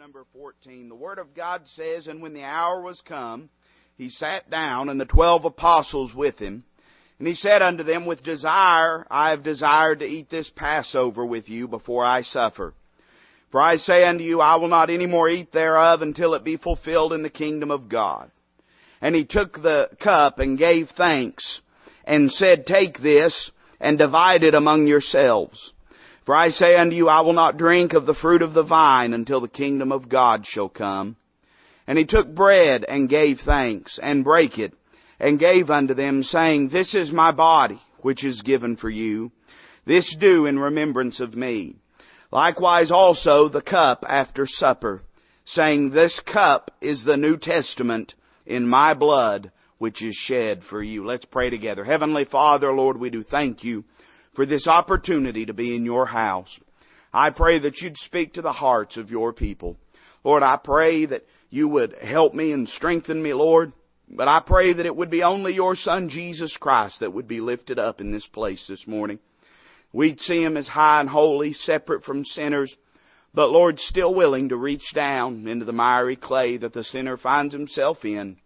number 14. The Word of God says, And when the hour was come, he sat down, and the twelve apostles with him. And he said unto them, With desire I have desired to eat this Passover with you before I suffer. For I say unto you, I will not any more eat thereof until it be fulfilled in the kingdom of God. And he took the cup and gave thanks, and said, Take this, and divide it among yourselves. For I say unto you, I will not drink of the fruit of the vine until the kingdom of God shall come. And he took bread and gave thanks, and brake it, and gave unto them, saying, This is my body, which is given for you. This do in remembrance of me. Likewise also the cup after supper, saying, This cup is the New Testament in my blood, which is shed for you. Let's pray together. Heavenly Father, Lord, we do thank you for this opportunity to be in your house. I pray that you'd speak to the hearts of your people. Lord, I pray that you would help me and strengthen me, Lord. But I pray that it would be only your Son, Jesus Christ, that would be lifted up in this place this morning. We'd see Him as high and holy, separate from sinners, but Lord, still willing to reach down into the miry clay that the sinner finds himself in.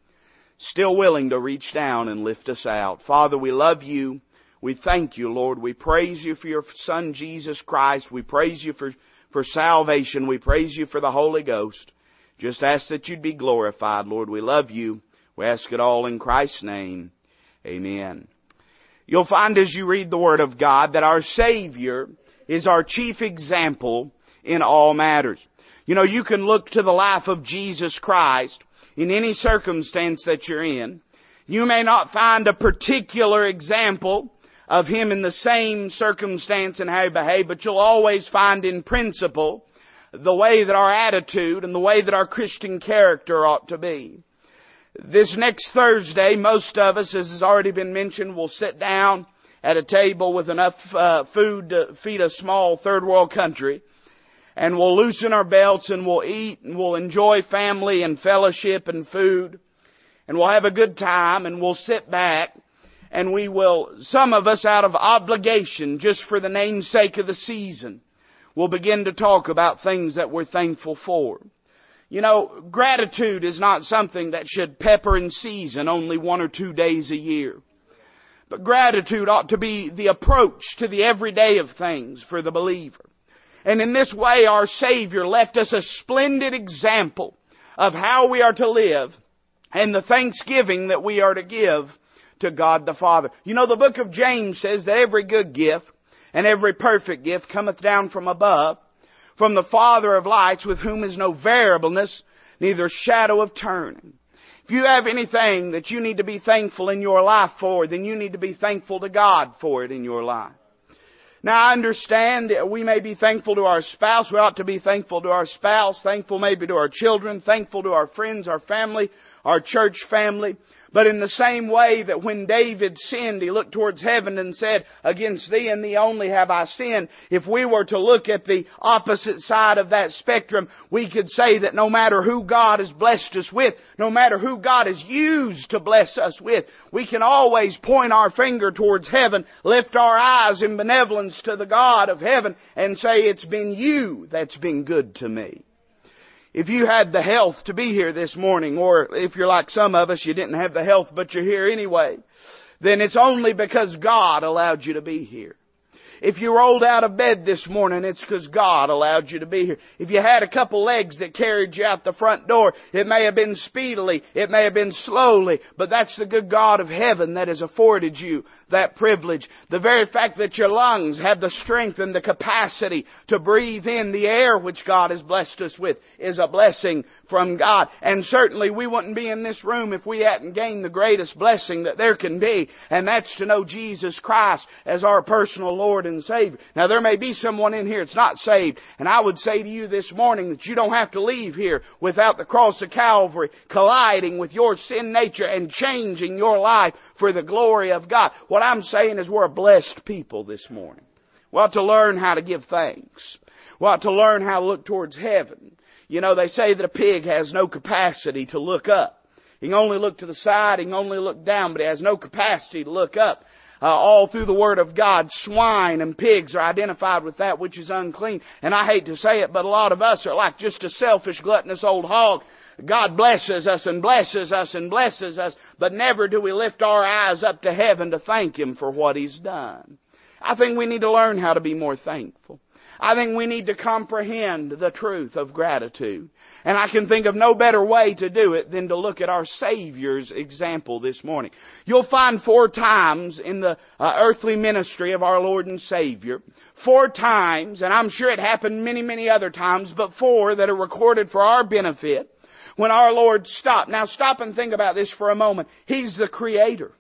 Still willing to reach down and lift us out. Father, we love you. We thank you, Lord. We praise you for your Son, Jesus Christ. We praise you for, for salvation. We praise you for the Holy Ghost. Just ask that you'd be glorified, Lord. We love you. We ask it all in Christ's name. Amen. You'll find as you read the Word of God that our Savior is our chief example in all matters. You know, you can look to the life of Jesus Christ in any circumstance that you're in. You may not find a particular example of him in the same circumstance and how he behaved, but you'll always find in principle the way that our attitude and the way that our Christian character ought to be. This next Thursday, most of us, as has already been mentioned, will sit down at a table with enough uh, food to feed a small third world country. And we'll loosen our belts and we'll eat and we'll enjoy family and fellowship and food. And we'll have a good time and we'll sit back and we will, some of us out of obligation, just for the namesake of the season, will begin to talk about things that we're thankful for. You know, gratitude is not something that should pepper in season only one or two days a year. But gratitude ought to be the approach to the everyday of things for the believer. And in this way, our Savior left us a splendid example of how we are to live and the thanksgiving that we are to give to God the Father. You know, the book of James says that every good gift and every perfect gift cometh down from above, from the Father of lights, with whom is no variableness, neither shadow of turning. If you have anything that you need to be thankful in your life for, then you need to be thankful to God for it in your life. Now I understand we may be thankful to our spouse. We ought to be thankful to our spouse, thankful maybe to our children, thankful to our friends, our family, our church family. But in the same way that when David sinned, he looked towards heaven and said, Against thee and thee only have I sinned. If we were to look at the opposite side of that spectrum, we could say that no matter who God has blessed us with, no matter who God has used to bless us with, we can always point our finger towards heaven, lift our eyes in benevolence to the God of heaven, and say, It's been you that's been good to me. If you had the health to be here this morning, or if you're like some of us, you didn't have the health but you're here anyway, then it's only because God allowed you to be here. If you rolled out of bed this morning, it's because God allowed you to be here. If you had a couple legs that carried you out the front door, it may have been speedily, it may have been slowly, but that's the good God of heaven that has afforded you that privilege. The very fact that your lungs have the strength and the capacity to breathe in the air which God has blessed us with is a blessing from God. And certainly we wouldn't be in this room if we hadn't gained the greatest blessing that there can be, and that's to know Jesus Christ as our personal Lord and and. Now there may be someone in here that's not saved, and I would say to you this morning that you don't have to leave here without the cross of Calvary colliding with your sin nature and changing your life for the glory of God. What I'm saying is we're a blessed people this morning. We ought to learn how to give thanks. We ought to learn how to look towards heaven. You know, they say that a pig has no capacity to look up. He can only look to the side, he can only look down, but he has no capacity to look up. Uh, all through the Word of God, swine and pigs are identified with that which is unclean. And I hate to say it, but a lot of us are like just a selfish, gluttonous old hog. God blesses us and blesses us and blesses us, but never do we lift our eyes up to heaven to thank Him for what He's done. I think we need to learn how to be more thankful. I think we need to comprehend the truth of gratitude. And I can think of no better way to do it than to look at our Savior's example this morning. You'll find four times in the uh, earthly ministry of our Lord and Savior, four times, and I'm sure it happened many, many other times, but four that are recorded for our benefit, when our Lord stopped. Now stop and think about this for a moment. He's the Creator.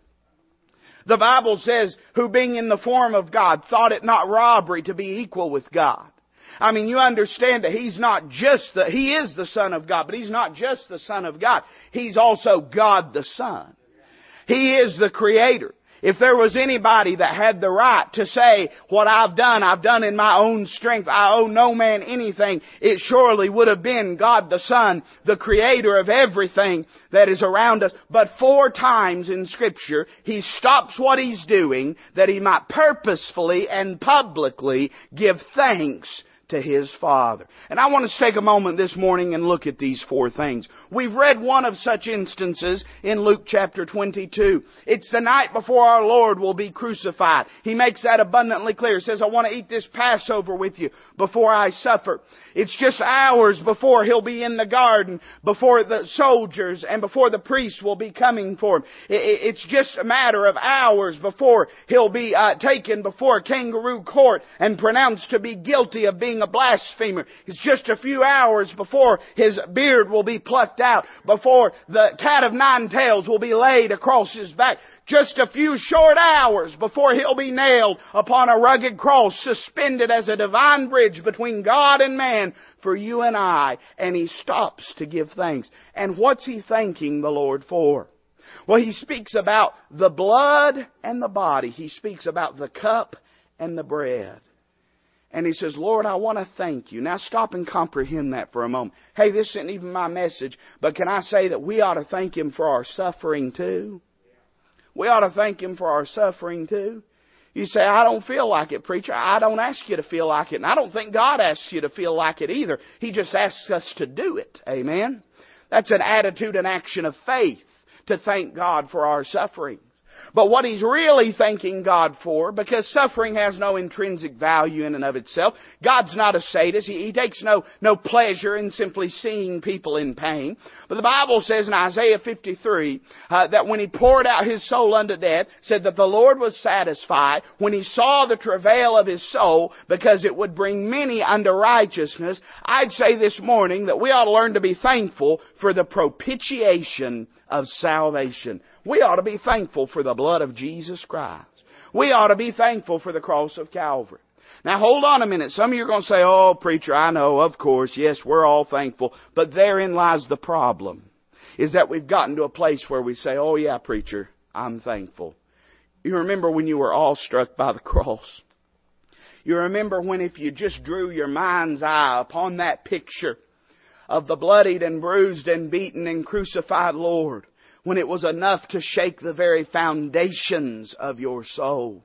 The Bible says, who being in the form of God thought it not robbery to be equal with God. I mean, you understand that He's not just the, He is the Son of God, but He's not just the Son of God. He's also God the Son. He is the Creator. If there was anybody that had the right to say, what I've done, I've done in my own strength, I owe no man anything, it surely would have been God the Son, the creator of everything that is around us. But four times in scripture, He stops what He's doing that He might purposefully and publicly give thanks to his Father. And I want to take a moment this morning and look at these four things. We've read one of such instances in Luke chapter 22. It's the night before our Lord will be crucified. He makes that abundantly clear. He says, I want to eat this Passover with you before I suffer. It's just hours before he'll be in the garden, before the soldiers and before the priests will be coming for him. It's just a matter of hours before he'll be uh, taken before kangaroo court and pronounced to be guilty of being a blasphemer. It's just a few hours before his beard will be plucked out, before the cat of nine tails will be laid across his back. Just a few short hours before he'll be nailed upon a rugged cross suspended as a divine bridge between God and man for you and I. And he stops to give thanks. And what's he thanking the Lord for? Well, he speaks about the blood and the body. He speaks about the cup and the bread. And he says, Lord, I want to thank you. Now stop and comprehend that for a moment. Hey, this isn't even my message, but can I say that we ought to thank him for our suffering too? We ought to thank him for our suffering too. You say, I don't feel like it, preacher. I don't ask you to feel like it. And I don't think God asks you to feel like it either. He just asks us to do it. Amen? That's an attitude and action of faith to thank God for our suffering. But what he's really thanking God for, because suffering has no intrinsic value in and of itself. God's not a sadist. He, he takes no, no pleasure in simply seeing people in pain. But the Bible says in Isaiah 53 uh, that when he poured out his soul unto death, said that the Lord was satisfied when he saw the travail of his soul because it would bring many unto righteousness. I'd say this morning that we ought to learn to be thankful for the propitiation of salvation. We ought to be thankful for the blood of Jesus Christ. We ought to be thankful for the cross of Calvary. Now hold on a minute. Some of you are going to say, oh preacher, I know, of course, yes, we're all thankful. But therein lies the problem. Is that we've gotten to a place where we say, oh yeah, preacher, I'm thankful. You remember when you were awestruck by the cross. You remember when if you just drew your mind's eye upon that picture of the bloodied and bruised and beaten and crucified Lord when it was enough to shake the very foundations of your soul.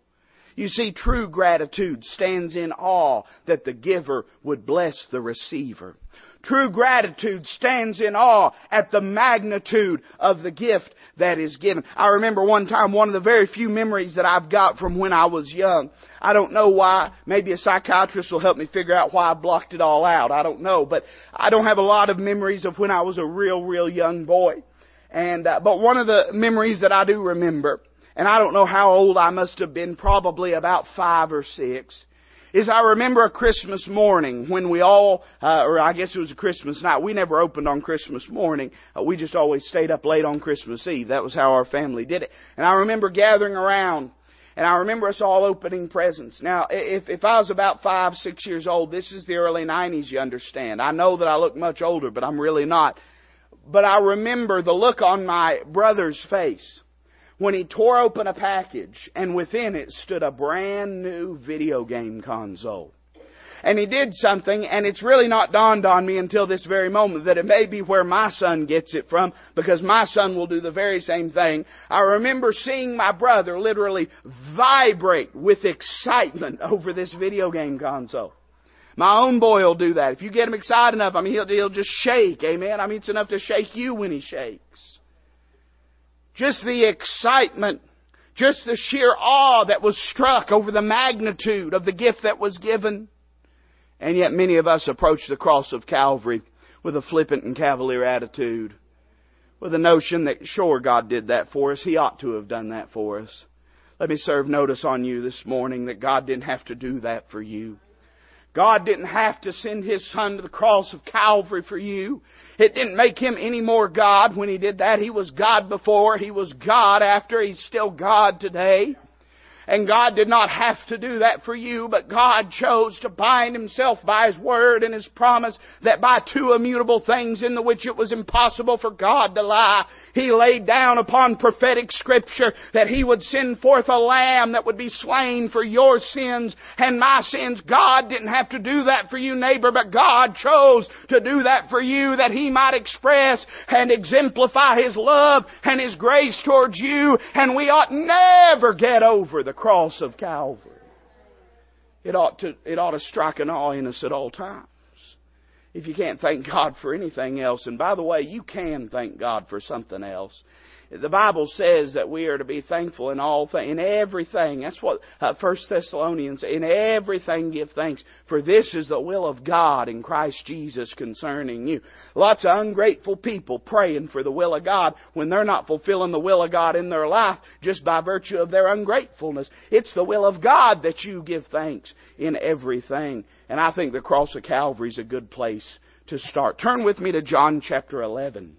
You see, true gratitude stands in awe that the giver would bless the receiver. True gratitude stands in awe at the magnitude of the gift that is given. I remember one time, one of the very few memories that I've got from when I was young. I don't know why. Maybe a psychiatrist will help me figure out why I blocked it all out. I don't know. But I don't have a lot of memories of when I was a real, real young boy. And, uh, but one of the memories that I do remember, and I don't know how old I must have been, probably about five or six, is I remember a Christmas morning when we all, uh, or I guess it was a Christmas night. We never opened on Christmas morning. Uh, we just always stayed up late on Christmas Eve. That was how our family did it. And I remember gathering around and I remember us all opening presents. Now, if, if I was about five, six years old, this is the early 90s, you understand. I know that I look much older, but I'm really not. But I remember the look on my brother's face when he tore open a package and within it stood a brand new video game console. And He did something, and it's really not dawned on me until this very moment that it may be where my son gets it from, because my son will do the very same thing. I remember seeing my brother literally vibrate with excitement over this video game console. My own boy will do that. If you get him excited enough, I mean, he'll, he'll just shake. Amen. I mean, it's enough to shake you when he shakes. Just the excitement, just the sheer awe that was struck over the magnitude of the gift that was given. And yet many of us approach the cross of Calvary with a flippant and cavalier attitude. With the notion that, sure, God did that for us. He ought to have done that for us. Let me serve notice on you this morning that God didn't have to do that for you. God didn't have to send His Son to the cross of Calvary for you. It didn't make Him any more God when He did that. He was God before. He was God after. He's still God today. And God did not have to do that for you, but God chose to bind Himself by His Word and His promise that by two immutable things in the which it was impossible for God to lie, He laid down upon prophetic scripture that He would send forth a lamb that would be slain for your sins and my sins. God didn't have to do that for you, neighbor, but God chose to do that for you that He might express and exemplify His love and His grace towards you, and we ought never get over the cross of Calvary. It ought to, it ought to strike an awe in us at all times. If you can't thank God for anything else, and by the way, you can thank God for something else. The Bible says that we are to be thankful in all in everything. That's what uh, First Thessalonians. In everything, give thanks, for this is the will of God in Christ Jesus concerning you. Lots of ungrateful people praying for the will of God when they're not fulfilling the will of God in their life just by virtue of their ungratefulness. It's the will of God that you give thanks in everything. And I think the cross of Calvary is a good place to start. Turn with me to John chapter 11.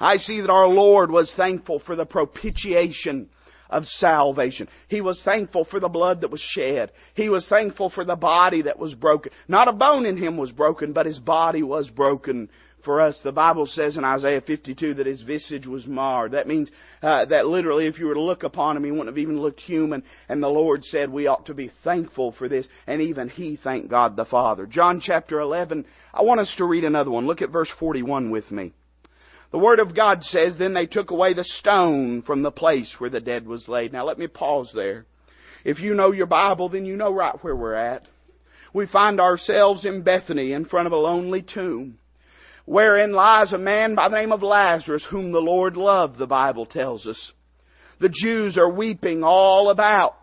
I see that our Lord was thankful for the propitiation of salvation. He was thankful for the blood that was shed. He was thankful for the body that was broken. Not a bone in him was broken, but his body was broken for us. The Bible says in Isaiah 52 that his visage was marred. That means uh, that literally, if you were to look upon him, he wouldn't have even looked human. And the Lord said we ought to be thankful for this. And even he thanked God the Father. John chapter 11. I want us to read another one. Look at verse 41 with me. The Word of God says, Then they took away the stone from the place where the dead was laid. Now let me pause there. If you know your Bible, then you know right where we're at. We find ourselves in Bethany in front of a lonely tomb, wherein lies a man by the name of Lazarus, whom the Lord loved, the Bible tells us. The Jews are weeping all about.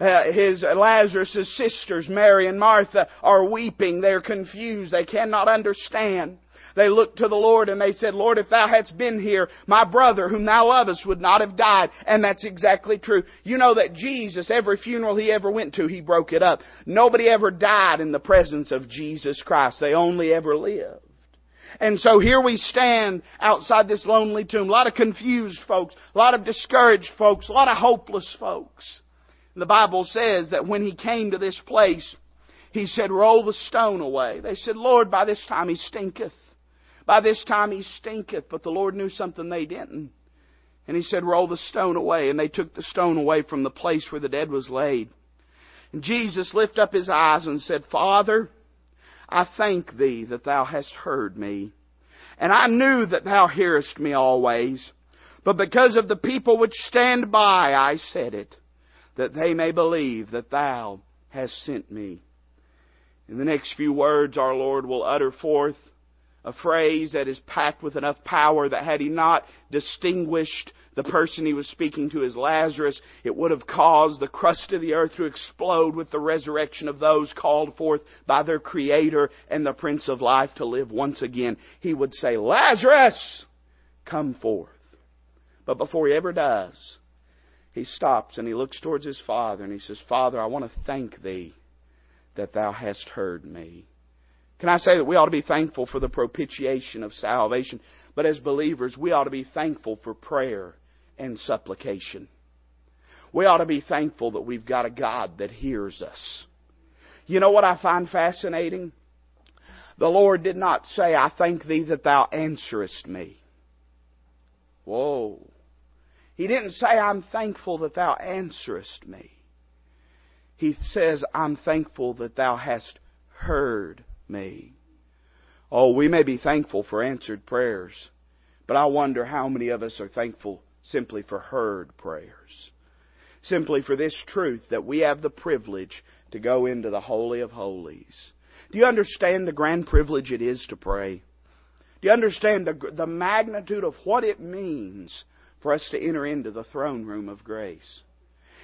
Uh, his Lazarus' sisters, Mary and Martha, are weeping. They're confused. They cannot understand. They looked to the Lord and they said, Lord, if thou hadst been here, my brother whom thou lovest would not have died. And that's exactly true. You know that Jesus, every funeral he ever went to, he broke it up. Nobody ever died in the presence of Jesus Christ. They only ever lived. And so here we stand outside this lonely tomb. A lot of confused folks, a lot of discouraged folks, a lot of hopeless folks. The Bible says that when he came to this place, he said, Roll the stone away. They said, Lord, by this time he stinketh. By this time he stinketh. But the Lord knew something they didn't. And he said, Roll the stone away. And they took the stone away from the place where the dead was laid. And Jesus lifted up his eyes and said, Father, I thank thee that thou hast heard me. And I knew that thou hearest me always. But because of the people which stand by, I said it, that they may believe that thou hast sent me. In the next few words, our Lord will utter forth a phrase that is packed with enough power that had he not distinguished the person he was speaking to as Lazarus, it would have caused the crust of the earth to explode with the resurrection of those called forth by their Creator and the Prince of Life to live once again. He would say, Lazarus, come forth. But before he ever does, he stops and he looks towards his Father and he says, Father, I want to thank thee that thou hast heard me. Can I say that we ought to be thankful for the propitiation of salvation? But as believers, we ought to be thankful for prayer and supplication. We ought to be thankful that we've got a God that hears us. You know what I find fascinating? The Lord did not say, I thank thee that thou answerest me. Whoa. He didn't say, I'm thankful that thou answerest me. He says, I'm thankful that thou hast heard me. Oh, we may be thankful for answered prayers, but I wonder how many of us are thankful simply for heard prayers. Simply for this truth that we have the privilege to go into the Holy of Holies. Do you understand the grand privilege it is to pray? Do you understand the, the magnitude of what it means for us to enter into the throne room of grace?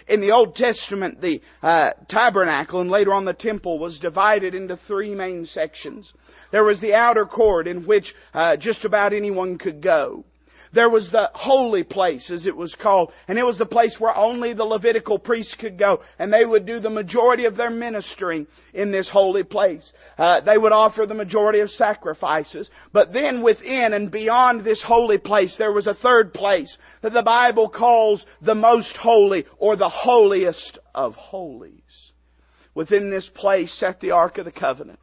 In the Old Testament, the uh, tabernacle and later on the temple was divided into three main sections. There was the outer court in which uh, just about anyone could go. There was the holy place, as it was called, and it was the place where only the Levitical priests could go, and they would do the majority of their ministering in this holy place. Uh, they would offer the majority of sacrifices, but then within and beyond this holy place, there was a third place that the Bible calls the most holy, or the holiest of holies. Within this place sat the Ark of the Covenant.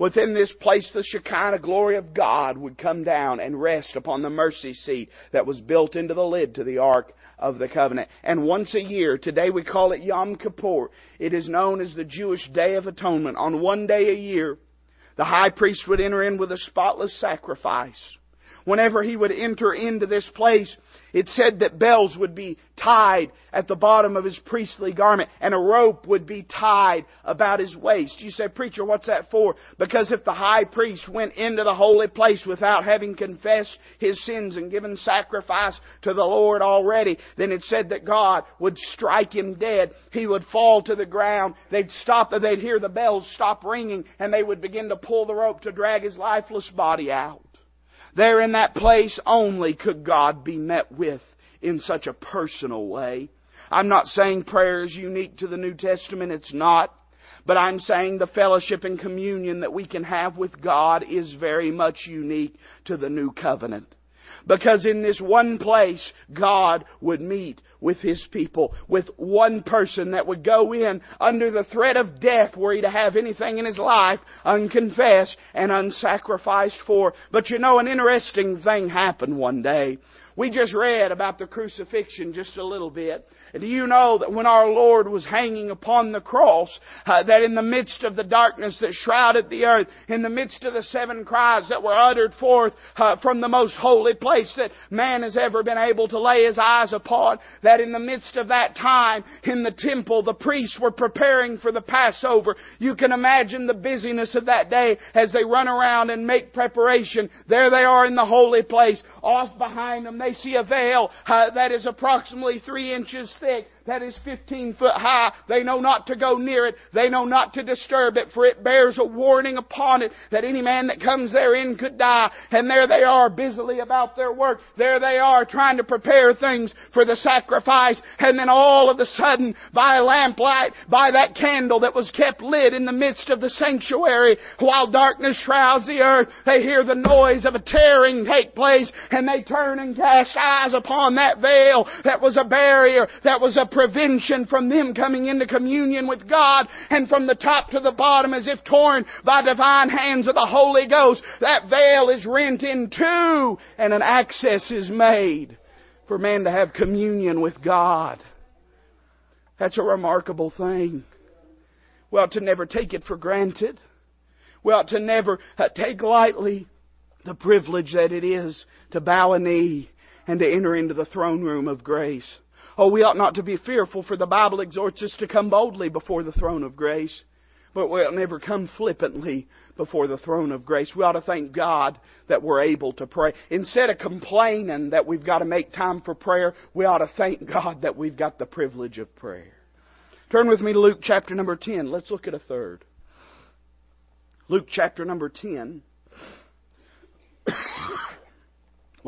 Within this place, the Shekinah glory of God would come down and rest upon the mercy seat that was built into the lid to the Ark of the Covenant. And once a year, today we call it Yom Kippur, it is known as the Jewish Day of Atonement. On one day a year, the high priest would enter in with a spotless sacrifice. Whenever he would enter into this place, it said that bells would be tied at the bottom of his priestly garment and a rope would be tied about his waist. You say, preacher, what's that for? Because if the high priest went into the holy place without having confessed his sins and given sacrifice to the Lord already, then it said that God would strike him dead. He would fall to the ground. They'd stop, they'd hear the bells stop ringing and they would begin to pull the rope to drag his lifeless body out. There in that place only could God be met with in such a personal way. I'm not saying prayer is unique to the New Testament. It's not. But I'm saying the fellowship and communion that we can have with God is very much unique to the New Covenant. Because in this one place, God would meet with His people, with one person that would go in under the threat of death were he to have anything in his life unconfessed and unsacrificed for. But you know, an interesting thing happened one day. We just read about the crucifixion just a little bit. Do you know that when our Lord was hanging upon the cross, uh, that in the midst of the darkness that shrouded the earth, in the midst of the seven cries that were uttered forth uh, from the most holy place that man has ever been able to lay his eyes upon, that in the midst of that time in the temple, the priests were preparing for the Passover. You can imagine the busyness of that day as they run around and make preparation. There they are in the holy place. Off behind them, they they see a veil uh, that is approximately three inches thick that is 15 foot high. They know not to go near it. They know not to disturb it, for it bears a warning upon it that any man that comes therein could die. And there they are busily about their work. There they are trying to prepare things for the sacrifice. And then all of a sudden, by lamplight, by that candle that was kept lit in the midst of the sanctuary, while darkness shrouds the earth, they hear the noise of a tearing take place, and they turn and cast eyes upon that veil that was a barrier, that was a prevention from them coming into communion with God and from the top to the bottom as if torn by divine hands of the Holy Ghost. That veil is rent in two and an access is made for man to have communion with God. That's a remarkable thing. We ought to never take it for granted. We ought to never uh, take lightly the privilege that it is to bow a knee and to enter into the throne room of grace. Oh, we ought not to be fearful, for the Bible exhorts us to come boldly before the throne of grace. But we ought never come flippantly before the throne of grace. We ought to thank God that we're able to pray. Instead of complaining that we've got to make time for prayer, we ought to thank God that we've got the privilege of prayer. Turn with me to Luke chapter number 10. Let's look at a third. Luke chapter number 10. we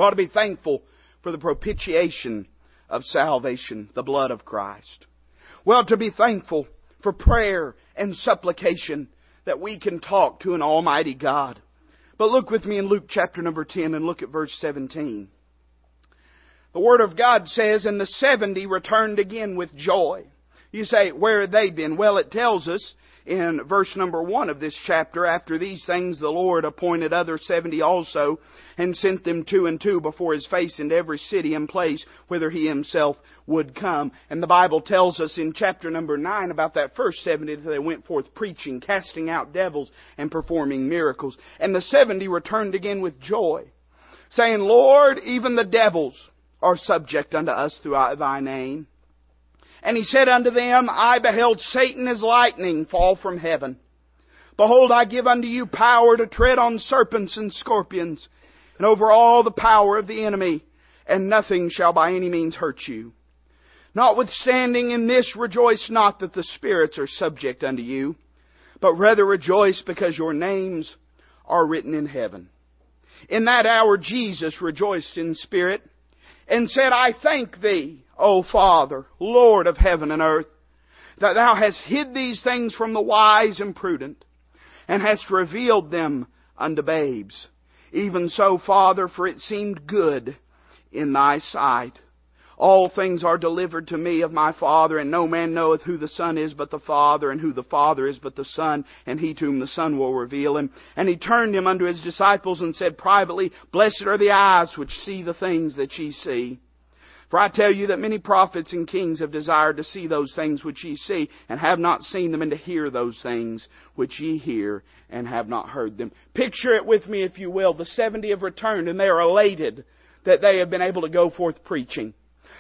ought to be thankful for the propitiation of salvation, the blood of Christ. Well, to be thankful for prayer and supplication that we can talk to an Almighty God. But look with me in Luke chapter number 10 and look at verse 17. The Word of God says, And the seventy returned again with joy, You say, where have they been? Well, it tells us in verse number one of this chapter, after these things the Lord appointed other seventy also, and sent them two and two before his face into every city and place whither he himself would come. And the Bible tells us in chapter number nine about that first seventy that they went forth preaching, casting out devils, and performing miracles. And the seventy returned again with joy, saying, Lord, even the devils are subject unto us through thy name. And he said unto them, I beheld Satan as lightning fall from heaven. Behold, I give unto you power to tread on serpents and scorpions, and over all the power of the enemy, and nothing shall by any means hurt you. Notwithstanding in this rejoice not that the spirits are subject unto you, but rather rejoice because your names are written in heaven. In that hour Jesus rejoiced in spirit and said, I thank thee, O Father, Lord of heaven and earth, that thou hast hid these things from the wise and prudent, and hast revealed them unto babes. Even so, Father, for it seemed good in thy sight. All things are delivered to me of my Father, and no man knoweth who the Son is but the Father, and who the Father is but the Son, and he to whom the Son will reveal him. And he turned him unto his disciples and said privately, Blessed are the eyes which see the things that ye see. For I tell you that many prophets and kings have desired to see those things which ye see, and have not seen them, and to hear those things which ye hear, and have not heard them. Picture it with me, if you will. The seventy have returned, and they are elated that they have been able to go forth preaching.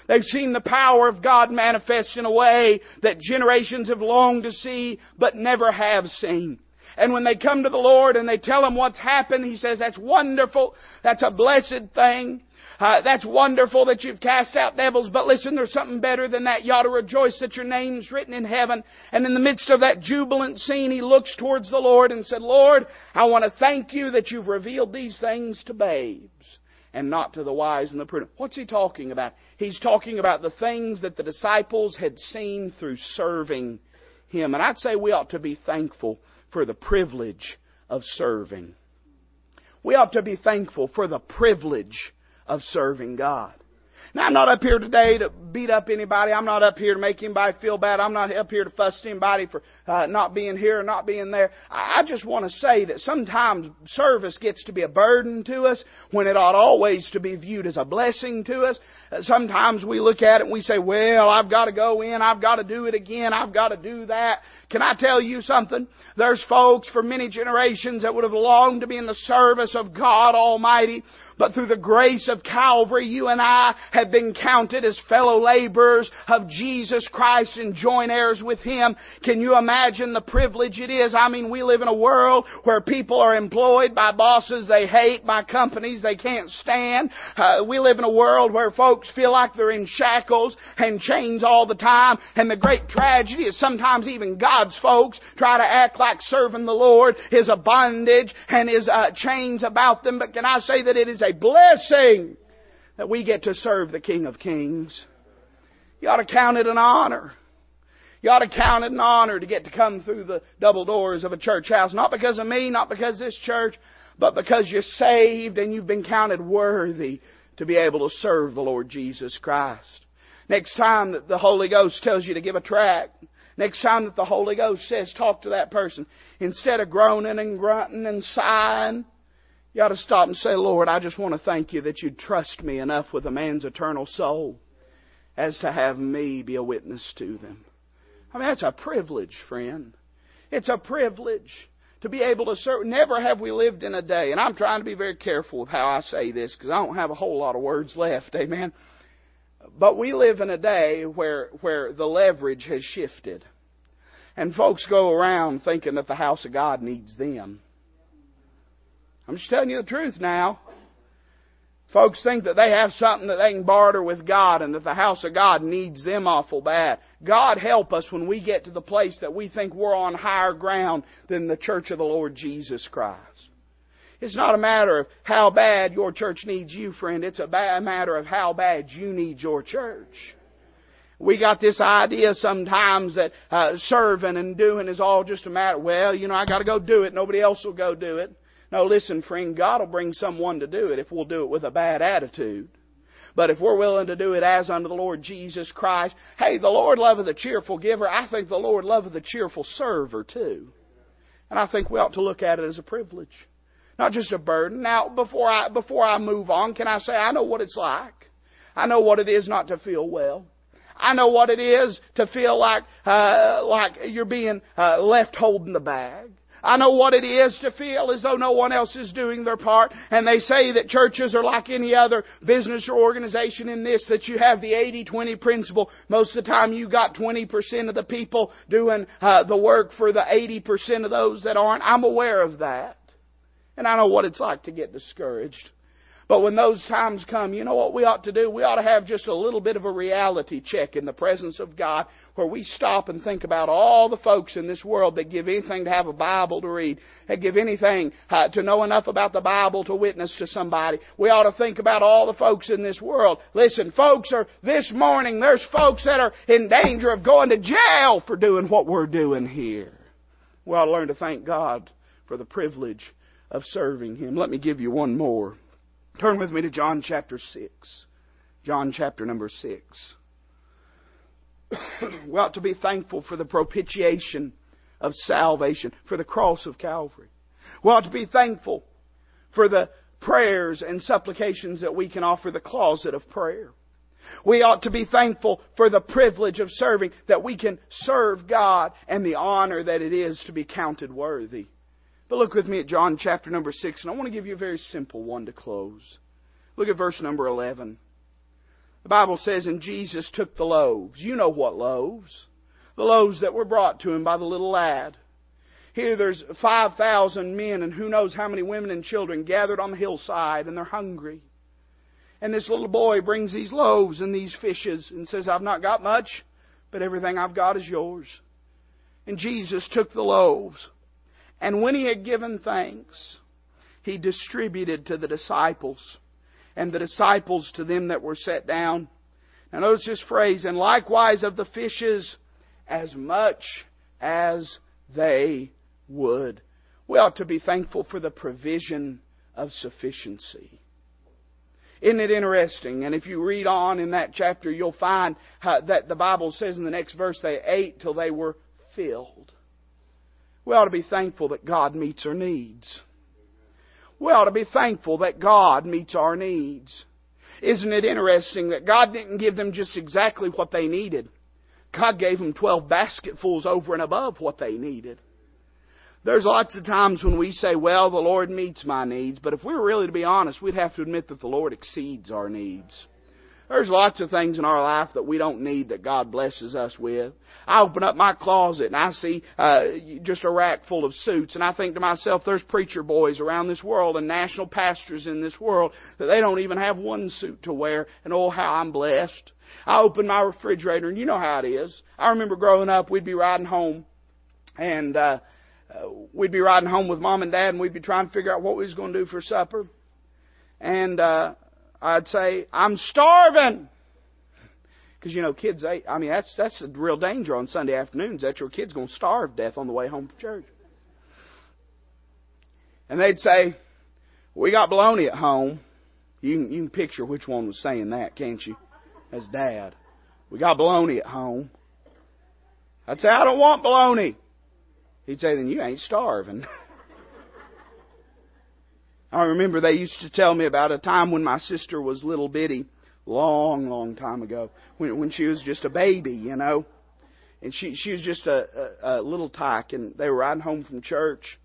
They've seen the power of God manifest in a way that generations have longed to see but never have seen. And when they come to the Lord and they tell Him what's happened, He says, that's wonderful. That's a blessed thing. Uh, that's wonderful that you've cast out devils, but listen, there's something better than that. You ought to rejoice that your name's written in heaven. And in the midst of that jubilant scene, he looks towards the Lord and said, Lord, I want to thank you that you've revealed these things to babes and not to the wise and the prudent. What's he talking about? He's talking about the things that the disciples had seen through serving him. And I'd say we ought to be thankful for the privilege of serving. We ought to be thankful for the privilege of serving God. Now, I'm not up here today to beat up anybody. I'm not up here to make anybody feel bad. I'm not up here to fuss anybody for uh, not being here or not being there. I just want to say that sometimes service gets to be a burden to us when it ought always to be viewed as a blessing to us. Uh, sometimes we look at it and we say, well, I've got to go in. I've got to do it again. I've got to do that. Can I tell you something? There's folks for many generations that would have longed to be in the service of God Almighty but through the grace of Calvary, you and I have been counted as fellow laborers of Jesus Christ and joint heirs with Him. Can you imagine the privilege it is? I mean, we live in a world where people are employed by bosses they hate, by companies they can't stand. Uh, we live in a world where folks feel like they're in shackles and chains all the time. And the great tragedy is sometimes even God's folks try to act like serving the Lord is a bondage and is uh, chains about them. But can I say that it is a blessing that we get to serve the King of Kings. You ought to count it an honor. You ought to count it an honor to get to come through the double doors of a church house. Not because of me, not because this church, but because you're saved and you've been counted worthy to be able to serve the Lord Jesus Christ. Next time that the Holy Ghost tells you to give a tract, next time that the Holy Ghost says talk to that person, instead of groaning and grunting and sighing, you ought to stop and say, Lord, I just want to thank you that you'd trust me enough with a man's eternal soul as to have me be a witness to them. I mean, that's a privilege, friend. It's a privilege to be able to serve. Never have we lived in a day, and I'm trying to be very careful with how I say this because I don't have a whole lot of words left, amen. But we live in a day where, where the leverage has shifted. And folks go around thinking that the house of God needs them. I'm just telling you the truth now. Folks think that they have something that they can barter with God and that the house of God needs them awful bad. God help us when we get to the place that we think we're on higher ground than the church of the Lord Jesus Christ. It's not a matter of how bad your church needs you, friend. It's a bad matter of how bad you need your church. We got this idea sometimes that uh, serving and doing is all just a matter. Well, you know, I got to go do it. Nobody else will go do it. No, listen, friend, God will bring someone to do it if we'll do it with a bad attitude. But if we're willing to do it as unto the Lord Jesus Christ, hey, the Lord loveth the cheerful giver. I think the Lord loveth the cheerful server too. And I think we ought to look at it as a privilege. Not just a burden. Now, before I, before I move on, can I say I know what it's like? I know what it is not to feel well. I know what it is to feel like, uh, like you're being uh, left holding the bag. I know what it is to feel as though no one else is doing their part. And they say that churches are like any other business or organization in this, that you have the 80-20 principle. Most of the time you got 20% of the people doing uh, the work for the 80% of those that aren't. I'm aware of that. And I know what it's like to get discouraged. But when those times come, you know what we ought to do? We ought to have just a little bit of a reality check in the presence of God where we stop and think about all the folks in this world that give anything to have a Bible to read, that give anything uh, to know enough about the Bible to witness to somebody. We ought to think about all the folks in this world. Listen, folks are, this morning, there's folks that are in danger of going to jail for doing what we're doing here. We ought to learn to thank God for the privilege of serving Him. Let me give you one more. Turn with me to John chapter 6. John chapter number 6. we ought to be thankful for the propitiation of salvation, for the cross of Calvary. We ought to be thankful for the prayers and supplications that we can offer the closet of prayer. We ought to be thankful for the privilege of serving, that we can serve God and the honor that it is to be counted worthy. But look with me at John chapter number 6, and I want to give you a very simple one to close. Look at verse number 11. The Bible says, And Jesus took the loaves. You know what loaves. The loaves that were brought to him by the little lad. Here there's 5,000 men and who knows how many women and children gathered on the hillside and they're hungry. And this little boy brings these loaves and these fishes and says, I've not got much, but everything I've got is yours. And Jesus took the loaves and when he had given thanks, he distributed to the disciples, and the disciples to them that were set down. Now notice this phrase, and likewise of the fishes, as much as they would. We ought to be thankful for the provision of sufficiency. Isn't it interesting? And if you read on in that chapter, you'll find that the Bible says in the next verse they ate till they were filled. We ought to be thankful that God meets our needs. We ought to be thankful that God meets our needs. Isn't it interesting that God didn't give them just exactly what they needed? God gave them 12 basketfuls over and above what they needed. There's lots of times when we say, well, the Lord meets my needs, but if we were really to be honest, we'd have to admit that the Lord exceeds our needs. There's lots of things in our life that we don't need that God blesses us with. I open up my closet and I see uh, just a rack full of suits, and I think to myself, there's preacher boys around this world and national pastors in this world that they don't even have one suit to wear, and oh, how I'm blessed. I open my refrigerator, and you know how it is. I remember growing up, we'd be riding home, and uh, uh, we'd be riding home with mom and dad, and we'd be trying to figure out what we was going to do for supper. And uh, I'd say, I'm starving. Because, you know, kids, they, I mean, that's, that's a real danger on Sunday afternoons that your kid's going to starve to death on the way home from church. And they'd say, we got bologna at home. You can, you can picture which one was saying that, can't you? As dad. We got bologna at home. I'd say, I don't want bologna. He'd say, then you ain't starving. I remember they used to tell me about a time when my sister was little bitty, long, long time ago, when when she was just a baby, you know, and she she was just a, a, a little tyke, and they were riding home from church,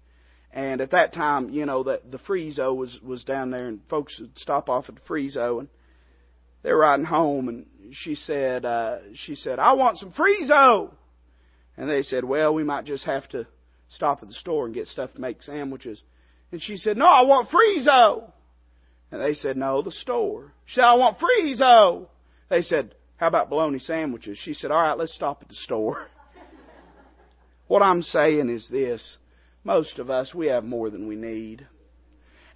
and at that time, you know, that the Friezo was was down there, and folks would stop off at the Friezo, and they were riding home, and she said uh, she said I want some Friezo, and they said, well, we might just have to stop at the store and get stuff to make sandwiches. And she said, No, I want Friezo. And they said, No, the store. She said, I want Friezo. They said, How about bologna sandwiches? She said, All right, let's stop at the store. what I'm saying is this most of us, we have more than we need.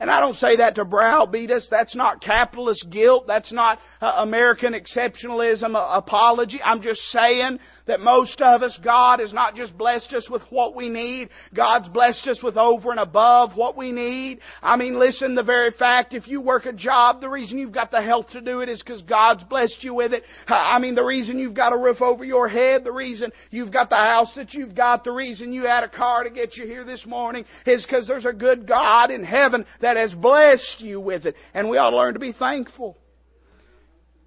And I don't say that to browbeat us. That's not capitalist guilt. That's not uh, American exceptionalism uh, apology. I'm just saying that most of us, God has not just blessed us with what we need. God's blessed us with over and above what we need. I mean, listen, the very fact if you work a job, the reason you've got the health to do it is because God's blessed you with it. I mean, the reason you've got a roof over your head, the reason you've got the house that you've got, the reason you had a car to get you here this morning is because there's a good God in heaven that that has blessed you with it. And we ought to learn to be thankful.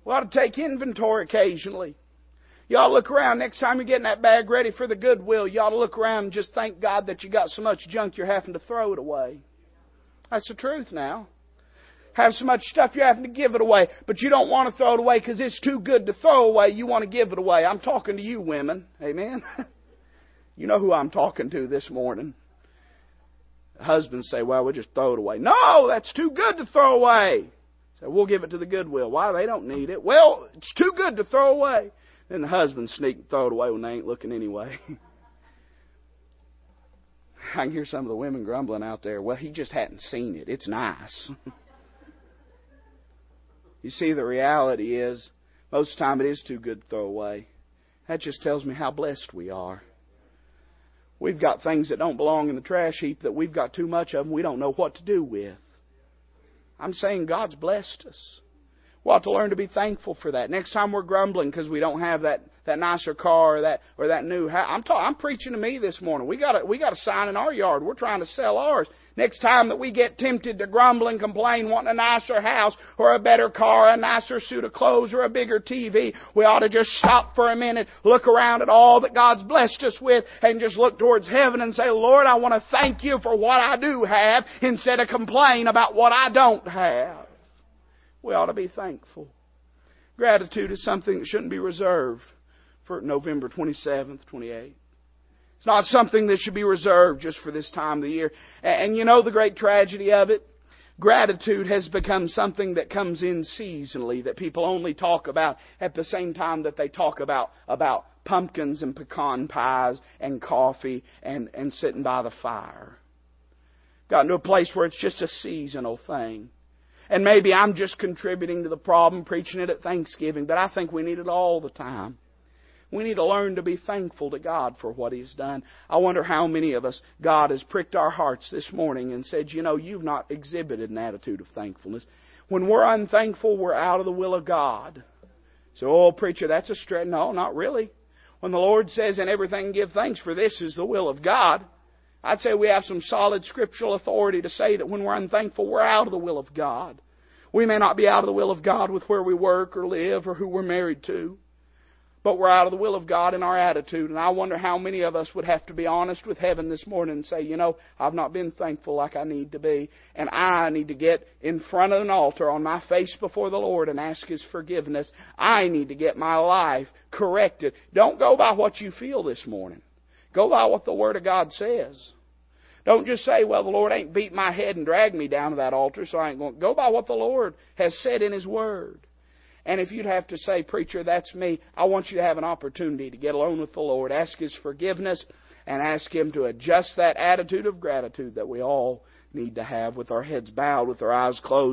We ought to take inventory occasionally. You ought to look around next time you're getting that bag ready for the Goodwill. You ought to look around and just thank God that you got so much junk you're having to throw it away. That's the truth now. Have so much stuff you're having to give it away, but you don't want to throw it away because it's too good to throw away. You want to give it away. I'm talking to you, women. Amen. you know who I'm talking to this morning. Husbands say, well, we'll just throw it away. No, that's too good to throw away. So we'll give it to the Goodwill. Why? They don't need it. Well, it's too good to throw away. Then the husband sneak and throw it away when they ain't looking anyway. I can hear some of the women grumbling out there. Well, he just hadn't seen it. It's nice. you see, the reality is, most of the time it is too good to throw away. That just tells me how blessed we are. We've got things that don't belong in the trash heap that we've got too much of and we don't know what to do with. I'm saying God's blessed us. We ought to learn to be thankful for that. Next time we're grumbling because we don't have that, that nicer car or that or that new house. I'm talking, I'm preaching to me this morning. We got a, we got a sign in our yard. We're trying to sell ours. Next time that we get tempted to grumble and complain, wanting a nicer house or a better car, a nicer suit of clothes or a bigger TV, we ought to just stop for a minute, look around at all that God's blessed us with, and just look towards heaven and say, Lord, I want to thank you for what I do have instead of complain about what I don't have we ought to be thankful. Gratitude is something that shouldn't be reserved for November 27th, 28th. It's not something that should be reserved just for this time of the year. And you know the great tragedy of it? Gratitude has become something that comes in seasonally, that people only talk about at the same time that they talk about, about pumpkins and pecan pies and coffee and, and sitting by the fire. Gotten to a place where it's just a seasonal thing. And maybe I'm just contributing to the problem, preaching it at Thanksgiving, but I think we need it all the time. We need to learn to be thankful to God for what He's done. I wonder how many of us God has pricked our hearts this morning and said, you know, you've not exhibited an attitude of thankfulness. When we're unthankful, we're out of the will of God. So, oh, preacher, that's a stretch. No, not really. When the Lord says, in everything give thanks, for this is the will of God, I'd say we have some solid scriptural authority to say that when we're unthankful, we're out of the will of God. We may not be out of the will of God with where we work or live or who we're married to, but we're out of the will of God in our attitude. And I wonder how many of us would have to be honest with heaven this morning and say, you know, I've not been thankful like I need to be. And I need to get in front of an altar on my face before the Lord and ask His forgiveness. I need to get my life corrected. Don't go by what you feel this morning. Go by what the Word of God says. Don't just say, well, the Lord ain't beat my head and dragged me down to that altar, so I ain't going. Go by what the Lord has said in His Word. And if you'd have to say, Preacher, that's me, I want you to have an opportunity to get alone with the Lord, ask His forgiveness, and ask Him to adjust that attitude of gratitude that we all need to have with our heads bowed, with our eyes closed.